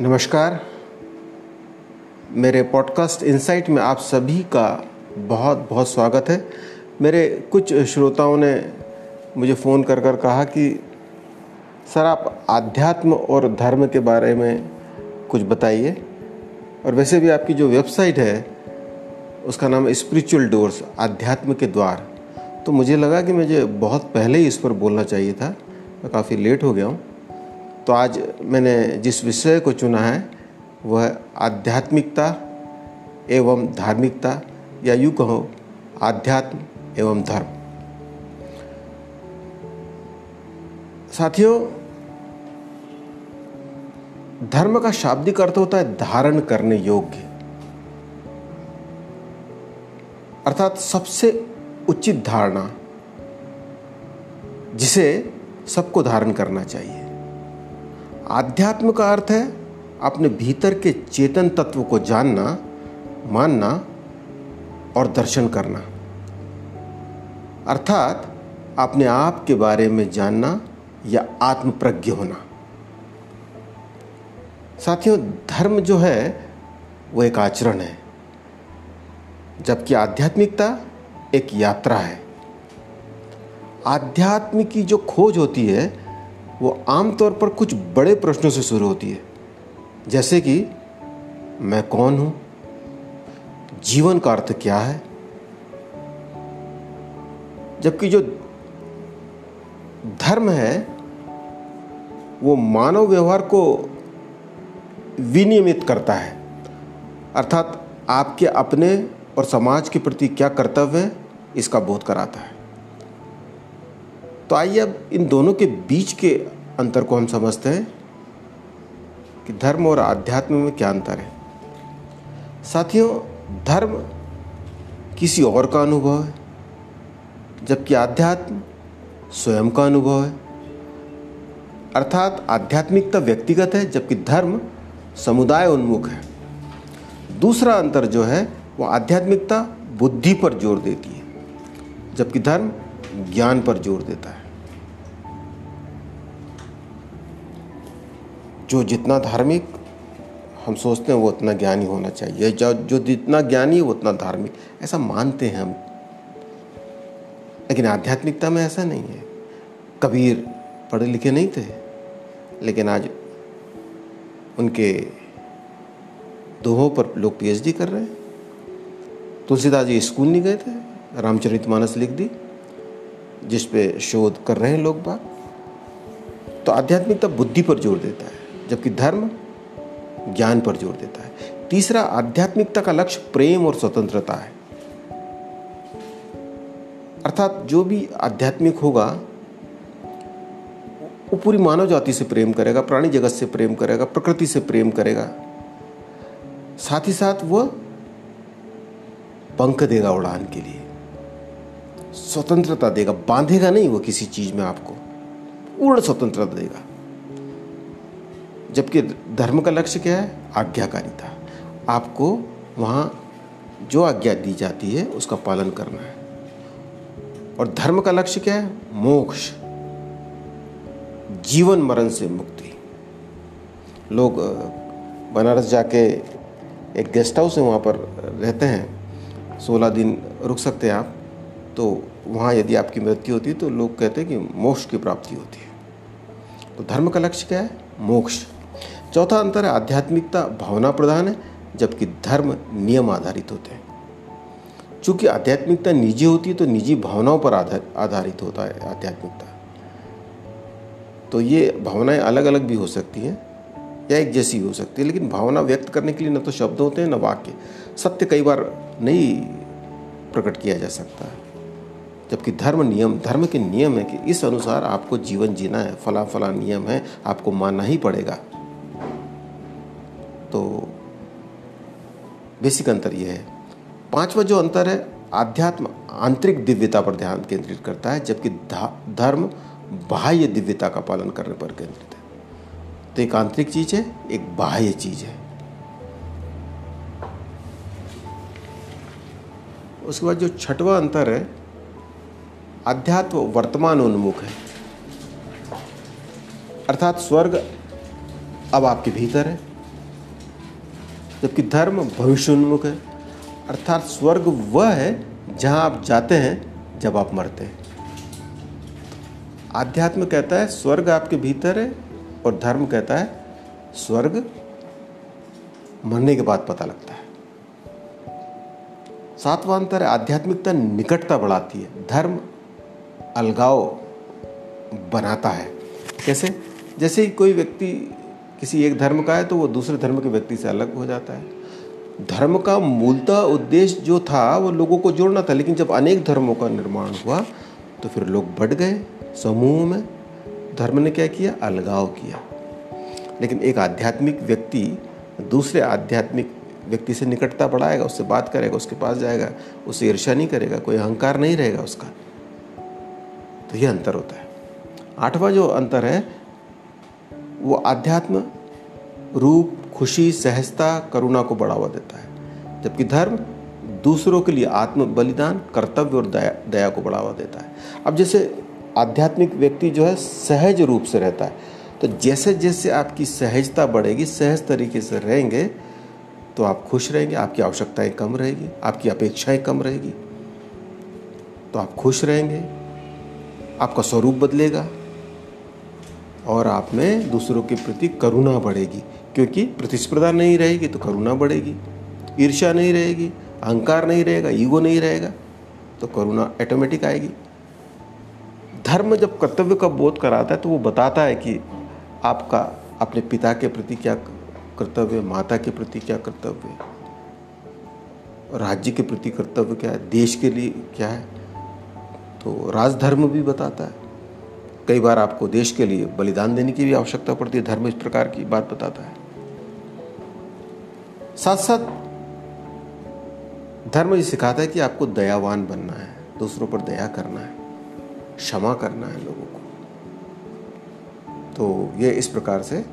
नमस्कार। मेरे podcast insight में आप सभी का बहुत बहुत स्वागत है। मेरे कुछ श्रोताओं ने मुझे फ़ोन कर कर कहा कि, सर, आप आध्यात्म और धर्म के बारे में कुछ बताइए। और वैसे भी आपकी जो वेबसाइट है, उसका नाम स्पिरिचुअल डोर्स आध्यात्म के द्वार। तो मुझे लगा कि मुझे बहुत पहले ही इस पर बोलना चाहिए था। मैं काफ़ी लेट हो गया हूँ। तो आज मैंने जिस विषय को चुना है, वह आध्यात्मिकता एवं धार्मिकता, या यूँ कहो, आध्यात्म एवं धर्म। साथियों, धर्म का शाब्दिक अर्थ होता है धारण करने योग्य। अर्थात सबसे उचित धारणा, जिसे सबको धारण करना चाहिए। आध्यात्म का अर्थ है अपने भीतर के चेतन तत्व को जानना, मानना और दर्शन करना। अर्थात अपने आप के बारे में जानना या आत्म प्रज्ञ होना। साथियों, धर्म जो है, वो एक आचरण है। जबकि आध्यात्मिकता एक यात्रा है। आध्यात्म की जो खोज होती है वो आमतौर पर कुछ बड़े प्रश्नों से शुरू होती है। जैसे कि, मैं कौन हूँ? जीवन का अर्थ क्या है? जबकि जो धर्म है, वो मानव व्यवहार को विनियमित करता है। अर्थात आपके अपने और समाज के प्रति क्या कर्तव्य है, इसका बोध कराता है। तो आइए अब इन दोनों के बीच के अंतर को हम समझते हैं कि धर्म और आध्यात्म में क्या अंतर है। साथियों, धर्म किसी और का अनुभव है, जबकि आध्यात्म स्वयं का अनुभव है। अर्थात आध्यात्मिकता व्यक्तिगत है, जबकि धर्म समुदाय उन्मुख है। दूसरा अंतर जो है, वो आध्यात्मिकता बुद्धि पर ज़ोर देती है, जबकि धर्म ज्ञान पर ज़ोर देता है। जो जितना धार्मिक हम सोचते हैं, वो उतना ज्ञानी होना चाहिए। जो जो जितना ज्ञानी वो उतना धार्मिक। ऐसा मानते हैं हम। लेकिन आध्यात्मिकता में ऐसा नहीं है। कबीर पढ़े लिखे नहीं थे। लेकिन आज उनके दोहों पर लोग पीएचडी कर रहे हैं। तुलसीदास जी स्कूल नहीं गए थे। रामचरितमानस लिख दी, जिस पे शोध कर रहे हैं लोग बाग। तो आध्यात्मिकता बुद्धि पर ज़ोर देता है। जबकि धर्म ज्ञान पर ज़ोर देता है। तीसरा, आध्यात्मिकता का लक्ष्य प्रेम और स्वतंत्रता है। अर्थात जो भी आध्यात्मिक होगा, वो पूरी मानव जाति से प्रेम करेगा, प्राणी जगत से प्रेम करेगा, प्रकृति से प्रेम करेगा। साथ ही साथ वह पंख देगा उड़ान के लिए। स्वतंत्रता देगा। बांधेगा नहीं वो किसी चीज़ में आपको। पूर्ण स्वतंत्रता देगा। जबकि धर्म का लक्ष्य क्या है? आज्ञाकारिता। आपको वहाँ जो आज्ञा दी जाती है, उसका पालन करना है। और धर्म का लक्ष्य क्या है? मोक्ष। जीवन मरण से मुक्ति। लोग बनारस जाके एक गेस्ट हाउस है, वहाँ पर रहते हैं। सोलह दिन रुक सकते हैं आप। तो वहाँ यदि आपकी मृत्यु होती है तो लोग कहते हैं कि मोक्ष की प्राप्ति होती है। तो धर्म का लक्ष्य क्या है? मोक्ष। चौथा अंतर है, आध्यात्मिकता भावना प्रधान है, जबकि धर्म नियम आधारित होते हैं। चूँकि आध्यात्मिकता निजी होती है तो निजी भावनाओं पर आधारित होता है आध्यात्मिकता। तो ये भावनाएँ अलग अलग भी हो सकती हैं, या एक जैसी हो सकती है, लेकिन भावना व्यक्त करने के लिए न तो शब्द होते हैं, न वाक्य। सत्य कई बार नहीं प्रकट किया जा सकता है, जबकि धर्म नियम, धर्म के नियम है कि इस अनुसार आपको जीवन जीना है फला फला नियम है, आपको मानना ही पड़ेगा। बेसिक अंतर यह है। पांचवा जो अंतर है, आध्यात्म, आंतरिक दिव्यता पर ध्यान केंद्रित करता है, जबकि धर्म बाह्य दिव्यता का पालन करने पर केंद्रित है। तो एक आंतरिक चीज़ है, एक बाह्य चीज़ है। उसके बाद जो छठवा अंतर है अध्यात्म वर्तमान उन्मुख है। अर्थात स्वर्ग अब आपके भीतर है। जबकि धर्म भविष्योन्मुख है। अर्थात स्वर्ग वह है जहाँ आप जाते हैं, जब आप मरते हैं। आध्यात्म कहता है, स्वर्ग आपके भीतर है और धर्म कहता है, स्वर्ग मरने के बाद पता लगता है। सातवां अंतर आध्यात्मिकता निकटता बढ़ाती है। धर्म अलगाव बनाता है। कैसे? जैसे कोई व्यक्ति किसी एक धर्म का है तो वो दूसरे धर्म के व्यक्ति से अलग हो जाता है। धर्म का मूलतः उद्देश्य जो था, वो लोगों को जोड़ना था, लेकिन जब अनेक धर्मों का निर्माण हुआ तो फिर लोग बढ़ गए समूह में। धर्म ने क्या किया? अलगाव किया। लेकिन एक आध्यात्मिक व्यक्ति दूसरे आध्यात्मिक व्यक्ति से निकटता बढ़ाएगा, उससे बात करेगा, उसके पास जाएगा, उससे ईर्ष्या नहीं करेगा, कोई अहंकार नहीं रहेगा उसका। तो यह अंतर होता है। आठवां जो अंतर है वो आध्यात्म, रूप, खुशी, सहजता, करुणा को बढ़ावा देता है। जबकि धर्म दूसरों के लिए आत्म बलिदान, कर्तव्य और दया दया को बढ़ावा देता है। अब जैसे आध्यात्मिक व्यक्ति जो है सहज रूप से रहता है तो जैसे जैसे आपकी सहजता बढ़ेगी, सहज तरीके से रहेंगे तो आप खुश रहेंगे, आपकी आवश्यकताएँ कम रहेगी, आपकी अपेक्षाएँ कम रहेगी। तो आप खुश रहेंगे, आपका स्वरूप बदलेगा और आप में दूसरों के प्रति करुणा बढ़ेगी, क्योंकि प्रतिस्पर्धा नहीं रहेगी तो करुणा बढ़ेगी, ईर्ष्या नहीं रहेगी, अहंकार नहीं रहेगा, ईगो नहीं रहेगा तो करुणा ऑटोमेटिक आएगी। धर्म जब कर्तव्य का बोध कराता है तो वो बताता है कि आपका, अपने पिता के प्रति क्या कर्तव्य माता के प्रति क्या कर्तव्य राज्य के प्रति कर्तव्य क्या है, देश के लिए क्या है तो राजधर्म भी बताता है। कई बार आपको देश के लिए बलिदान देने की भी आवश्यकता पड़ती है। धर्म इस प्रकार की बात बताता है। साथ साथ धर्म ये सिखाता है कि आपको दयावान बनना है, दूसरों पर दया करना है, क्षमा करना है लोगों को। तो ये इस प्रकार से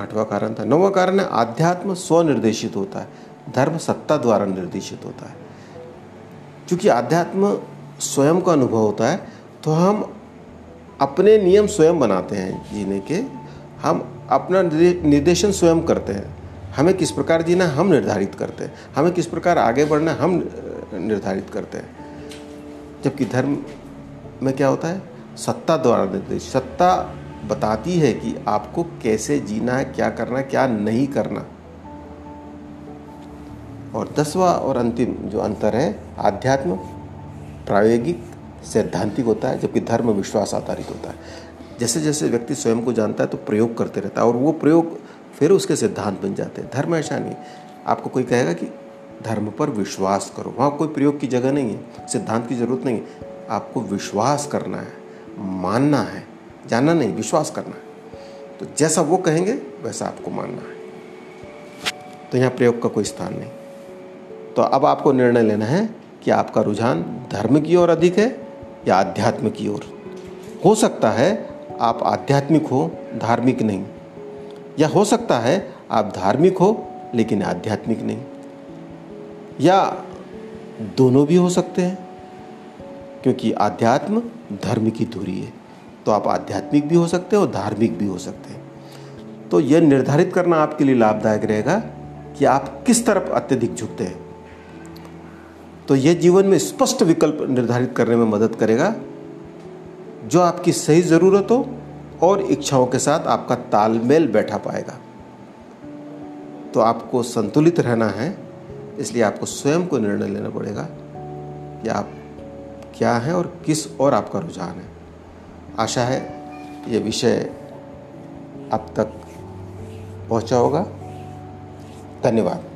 आठवां कारण था। नौवा कारण है, आध्यात्म स्वनिर्देशित होता है। धर्म सत्ता द्वारा निर्देशित होता है। क्योंकि आध्यात्म स्वयं का अनुभव होता है तो हम अपने नियम स्वयं बनाते हैं जीने के। हम अपना निर्देशन स्वयं करते हैं। हमें किस प्रकार जीना हम निर्धारित करते हैं। हमें किस प्रकार आगे बढ़ना हम निर्धारित करते हैं। जबकि धर्म में क्या होता है? सत्ता द्वारा निर्देश, सत्ता बताती है कि आपको कैसे जीना है, क्या करना है, क्या नहीं करना। और दसवा और अंतिम जो अंतर है, आध्यात्म, प्रायोगिक सैद्धांतिक होता है, जबकि धर्म विश्वास आधारित होता है। जैसे जैसे व्यक्ति स्वयं को जानता है तो प्रयोग करते रहता है, और वो प्रयोग फिर उसके सिद्धांत बन जाते हैं। धर्म ऐसा नहीं। आपको कोई कहेगा कि धर्म पर विश्वास करो। वहाँ कोई प्रयोग की जगह नहीं है, सिद्धांत की ज़रूरत नहीं है। आपको विश्वास करना है, मानना है, जानना नहीं, विश्वास करना है। तो जैसा वो कहेंगे, वैसा आपको मानना है। तो यहाँ प्रयोग का कोई स्थान नहीं। तो अब आपको निर्णय लेना है कि आपका रुझान धर्म की ओर अधिक है या आध्यात्म की ओर। हो सकता है आप आध्यात्मिक हो, धार्मिक नहीं। या हो सकता है आप धार्मिक हो, लेकिन आध्यात्मिक नहीं। या दोनों भी हो सकते हैं, क्योंकि आध्यात्म धर्म की दूरी है। तो आप आध्यात्मिक भी हो सकते हैं और धार्मिक भी हो सकते हैं। तो यह निर्धारित करना आपके लिए लाभदायक रहेगा कि आप किस तरफ़ अत्यधिक झुकते हैं। तो यह जीवन में स्पष्ट विकल्प निर्धारित करने में मदद करेगा। जो आपकी सही ज़रूरतों और इच्छाओं के साथ आपका तालमेल बैठा पाएगा। तो आपको संतुलित रहना है, इसलिए आपको स्वयं को निर्णय लेना पड़ेगा कि आप क्या हैं और किस और आपका रुझान है। आशा है ये विषय अब तक पहुँचा होगा। धन्यवाद।